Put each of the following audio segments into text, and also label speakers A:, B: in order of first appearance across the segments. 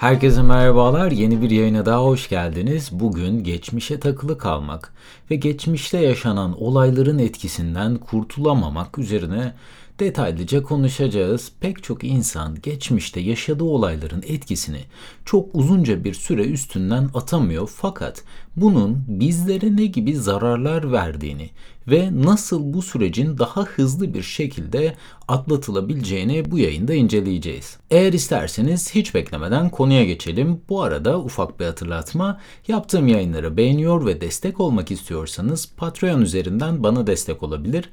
A: Herkese merhabalar. Yeni bir yayına daha hoş geldiniz. Bugün geçmişe takılı kalmak ve geçmişte yaşanan olayların etkisinden kurtulamamak üzerine detaylıca konuşacağız. Pek çok insan geçmişte yaşadığı olayların etkisini çok uzunca bir süre üstünden atamıyor fakat bunun bizlere ne gibi zararlar verdiğini ve nasıl bu sürecin daha hızlı bir şekilde atlatılabileceğini bu yayında inceleyeceğiz. Eğer isterseniz hiç beklemeden konuya geçelim. Bu arada ufak bir hatırlatma. Yaptığım yayınları beğeniyor ve destek olmak istiyorsanız Patreon üzerinden bana destek olabilir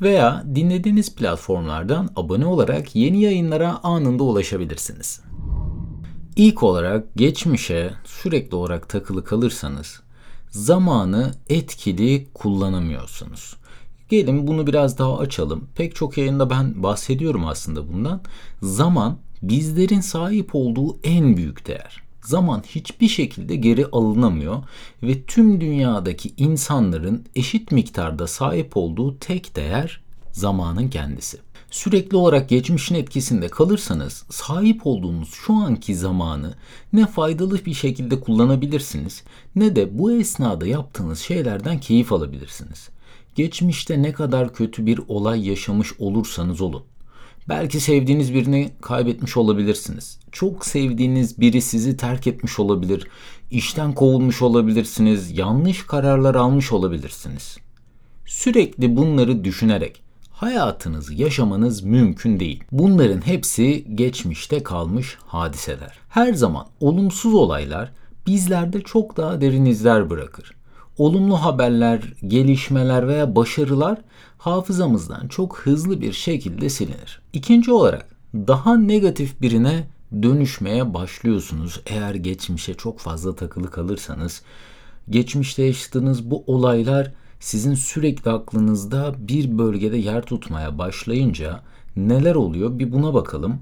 A: veya dinlediğiniz platformlardan abone olarak yeni yayınlara anında ulaşabilirsiniz. İlk olarak geçmişe sürekli olarak takılı kalırsanız zamanı etkili kullanamıyorsunuz. Gelin bunu biraz daha açalım. Pek çok yayında ben bahsediyorum aslında bundan. Zaman bizlerin sahip olduğu en büyük değer. Zaman hiçbir şekilde geri alınamıyor ve tüm dünyadaki insanların eşit miktarda sahip olduğu tek değer zamanın kendisi. Sürekli olarak geçmişin etkisinde kalırsanız sahip olduğunuz şu anki zamanı ne faydalı bir şekilde kullanabilirsiniz ne de bu esnada yaptığınız şeylerden keyif alabilirsiniz. Geçmişte ne kadar kötü bir olay yaşamış olursanız olun. Belki sevdiğiniz birini kaybetmiş olabilirsiniz. Çok sevdiğiniz biri sizi terk etmiş olabilir. İşten kovulmuş olabilirsiniz. Yanlış kararlar almış olabilirsiniz. Sürekli bunları düşünerek hayatınızı yaşamanız mümkün değil. Bunların hepsi geçmişte kalmış hadiseler. Her zaman olumsuz olaylar bizlerde çok daha derin izler bırakır. Olumlu haberler, gelişmeler veya başarılar hafızamızdan çok hızlı bir şekilde silinir. İkinci olarak daha negatif birine dönüşmeye başlıyorsunuz eğer geçmişe çok fazla takılı kalırsanız. Geçmişte yaşadığınız bu olaylar sizin sürekli aklınızda bir bölgede yer tutmaya başlayınca neler oluyor bir buna bakalım.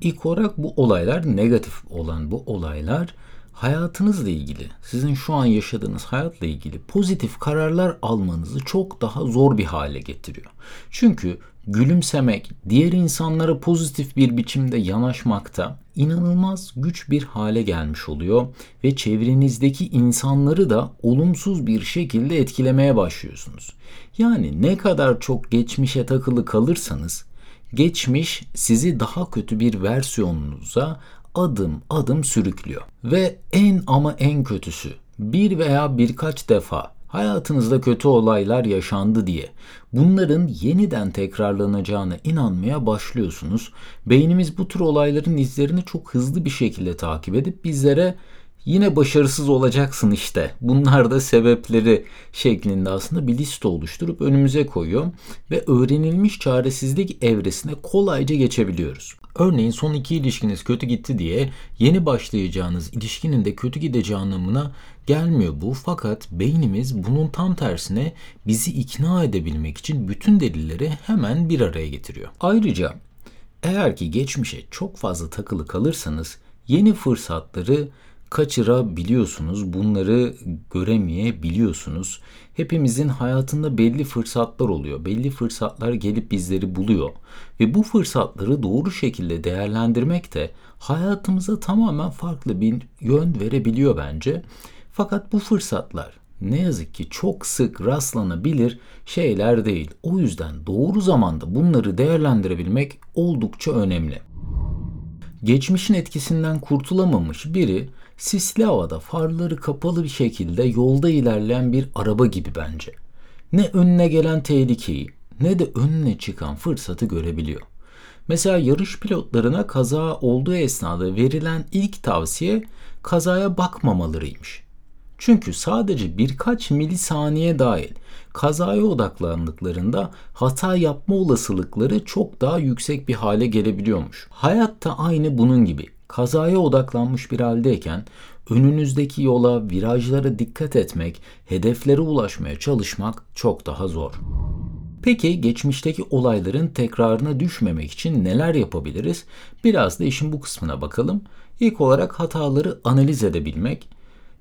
A: İlk olarak bu olaylar negatif olan bu olaylar hayatınızla ilgili, sizin şu an yaşadığınız hayatla ilgili pozitif kararlar almanızı çok daha zor bir hale getiriyor. Çünkü gülümsemek, diğer insanlara pozitif bir biçimde yanaşmakta inanılmaz güç bir hale gelmiş oluyor ve çevrenizdeki insanları da olumsuz bir şekilde etkilemeye başlıyorsunuz. Yani ne kadar çok geçmişe takılı kalırsanız geçmiş sizi daha kötü bir versiyonunuza adım adım sürüklüyor. Ve en ama en kötüsü bir veya birkaç defa hayatınızda kötü olaylar yaşandı diye bunların yeniden tekrarlanacağına inanmaya başlıyorsunuz. Beynimiz bu tür olayların izlerini çok hızlı bir şekilde takip edip bizlere yine başarısız olacaksın işte. Bunlar da sebepleri şeklinde aslında bir liste oluşturup önümüze koyuyor ve öğrenilmiş çaresizlik evresine kolayca geçebiliyoruz. Örneğin son iki ilişkiniz kötü gitti diye yeni başlayacağınız ilişkinin de kötü gideceği anlamına gelmiyor bu. Fakat beynimiz bunun tam tersine bizi ikna edebilmek için bütün delilleri hemen bir araya getiriyor. Ayrıca eğer ki geçmişe çok fazla takılı kalırsanız yeni fırsatları kaçırabiliyorsunuz. Bunları göremeyebiliyorsunuz. Hepimizin hayatında belli fırsatlar oluyor. Belli fırsatlar gelip bizleri buluyor. Ve bu fırsatları doğru şekilde değerlendirmek de hayatımıza tamamen farklı bir yön verebiliyor bence. Fakat bu fırsatlar ne yazık ki çok sık rastlanabilir şeyler değil. O yüzden doğru zamanda bunları değerlendirebilmek oldukça önemli. Geçmişin etkisinden kurtulamamış biri sisli havada farları kapalı bir şekilde yolda ilerleyen bir araba gibi bence. Ne önüne gelen tehlikeyi ne de önüne çıkan fırsatı görebiliyor. Mesela yarış pilotlarına kaza olduğu esnada verilen ilk tavsiye kazaya bakmamalarıymış. Çünkü sadece birkaç milisaniye dahil kazaya odaklandıklarında hata yapma olasılıkları çok daha yüksek bir hale gelebiliyormuş. Hayatta aynı bunun gibi kazaya odaklanmış bir haldeyken önünüzdeki yola, virajlara dikkat etmek, hedeflere ulaşmaya çalışmak çok daha zor. Peki geçmişteki olayların tekrarına düşmemek için neler yapabiliriz? Biraz da işin bu kısmına bakalım. İlk olarak hataları analiz edebilmek,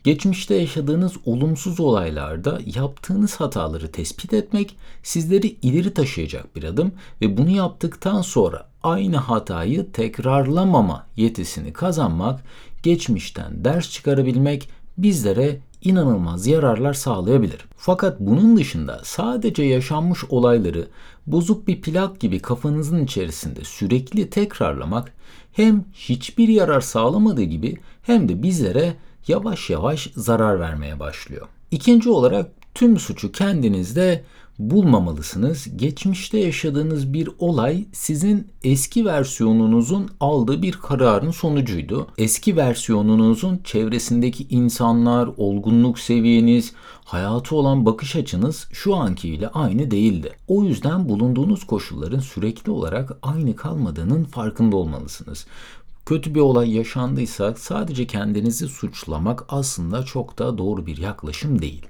A: Geçmişte yaşadığınız olumsuz olaylarda yaptığınız hataları tespit etmek sizleri ileri taşıyacak bir adım ve bunu yaptıktan sonra aynı hatayı tekrarlamama yetisini kazanmak, geçmişten ders çıkarabilmek bizlere inanılmaz yararlar sağlayabilir. Fakat bunun dışında sadece yaşanmış olayları bozuk bir plak gibi kafanızın içerisinde sürekli tekrarlamak hem hiçbir yarar sağlamadığı gibi hem de bizlere yavaş yavaş zarar vermeye başlıyor. İkinci olarak tüm suçu kendinizde bulmamalısınız. Geçmişte yaşadığınız bir olay sizin eski versiyonunuzun aldığı bir kararın sonucuydu. Eski versiyonunuzun çevresindeki insanlar, olgunluk seviyeniz, hayatı olan bakış açınız şu ankiyle aynı değildi. O yüzden bulunduğunuz koşulların sürekli olarak aynı kalmadığının farkında olmalısınız. Kötü bir olay yaşandıysa sadece kendinizi suçlamak aslında çok da doğru bir yaklaşım değil.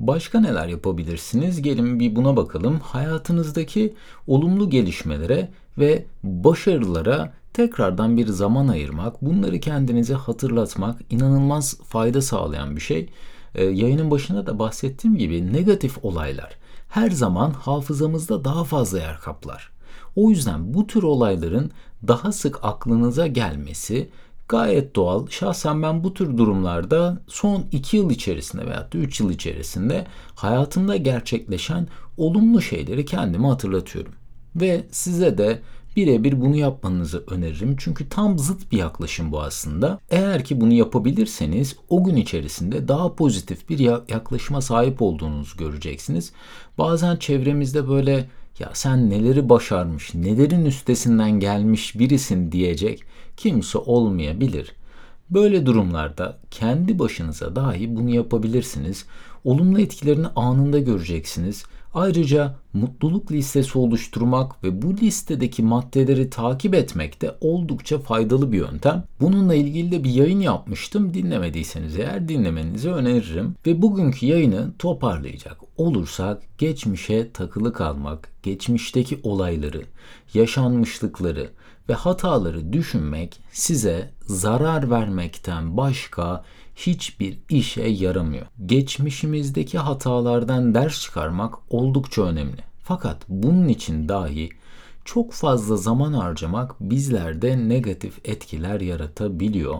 A: Başka neler yapabilirsiniz? Gelin bir buna bakalım. Hayatınızdaki olumlu gelişmelere ve başarılara tekrardan bir zaman ayırmak, bunları kendinize hatırlatmak inanılmaz fayda sağlayan bir şey. Ee, yayının başında da bahsettiğim gibi negatif olaylar her zaman hafızamızda daha fazla yer kaplar. O yüzden bu tür olayların daha sık aklınıza gelmesi Gayet doğal. Şahsen ben bu tür durumlarda son 2 yıl içerisinde veya 3 yıl içerisinde hayatımda gerçekleşen olumlu şeyleri kendime hatırlatıyorum. Ve size de birebir bunu yapmanızı öneririm. Çünkü tam zıt bir yaklaşım bu aslında. Eğer ki bunu yapabilirseniz o gün içerisinde daha pozitif bir yaklaşıma sahip olduğunuzu göreceksiniz. Bazen çevremizde böyle ya sen neleri başarmış, nelerin üstesinden gelmiş birisin diyecek kimse olmayabilir. Böyle durumlarda kendi başınıza dahi bunu yapabilirsiniz. Olumlu etkilerini anında göreceksiniz. Ayrıca mutluluk listesi oluşturmak ve bu listedeki maddeleri takip etmek de oldukça faydalı bir yöntem. Bununla ilgili de bir yayın yapmıştım. Dinlemediyseniz eğer dinlemenizi öneririm. Ve bugünkü yayını toparlayacak olursak geçmişe takılı kalmak, geçmişteki olayları, yaşanmışlıkları ve hataları düşünmek size zarar vermekten başka hiçbir işe yaramıyor. Geçmişimizdeki hatalardan ders çıkarmak oldukça önemli. Fakat bunun için dahi çok fazla zaman harcamak bizlerde negatif etkiler yaratabiliyor.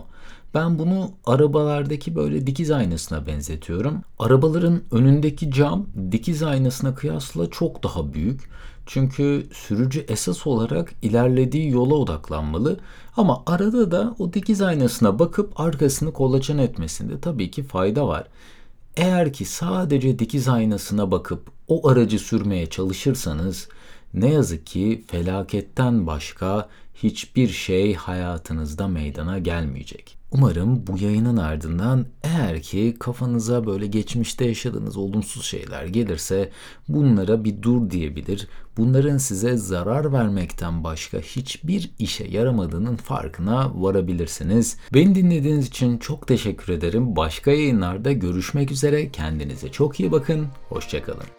A: Ben bunu arabalardaki böyle dikiz aynasına benzetiyorum. Arabaların önündeki cam dikiz aynasına kıyasla çok daha büyük. Çünkü sürücü esas olarak ilerlediği yola odaklanmalı ama arada da o dikiz aynasına bakıp arkasını kolaçan etmesinde tabii ki fayda var. Eğer ki sadece dikiz aynasına bakıp o aracı sürmeye çalışırsanız ne yazık ki felaketten başka hiçbir şey hayatınızda meydana gelmeyecek. Umarım bu yayının ardından eğer ki kafanıza böyle geçmişte yaşadığınız olumsuz şeyler gelirse bunlara bir dur diyebilir. Bunların size zarar vermekten başka hiçbir işe yaramadığının farkına varabilirsiniz. Beni dinlediğiniz için çok teşekkür ederim. Başka yayınlarda görüşmek üzere. Kendinize çok iyi bakın. Hoşçakalın.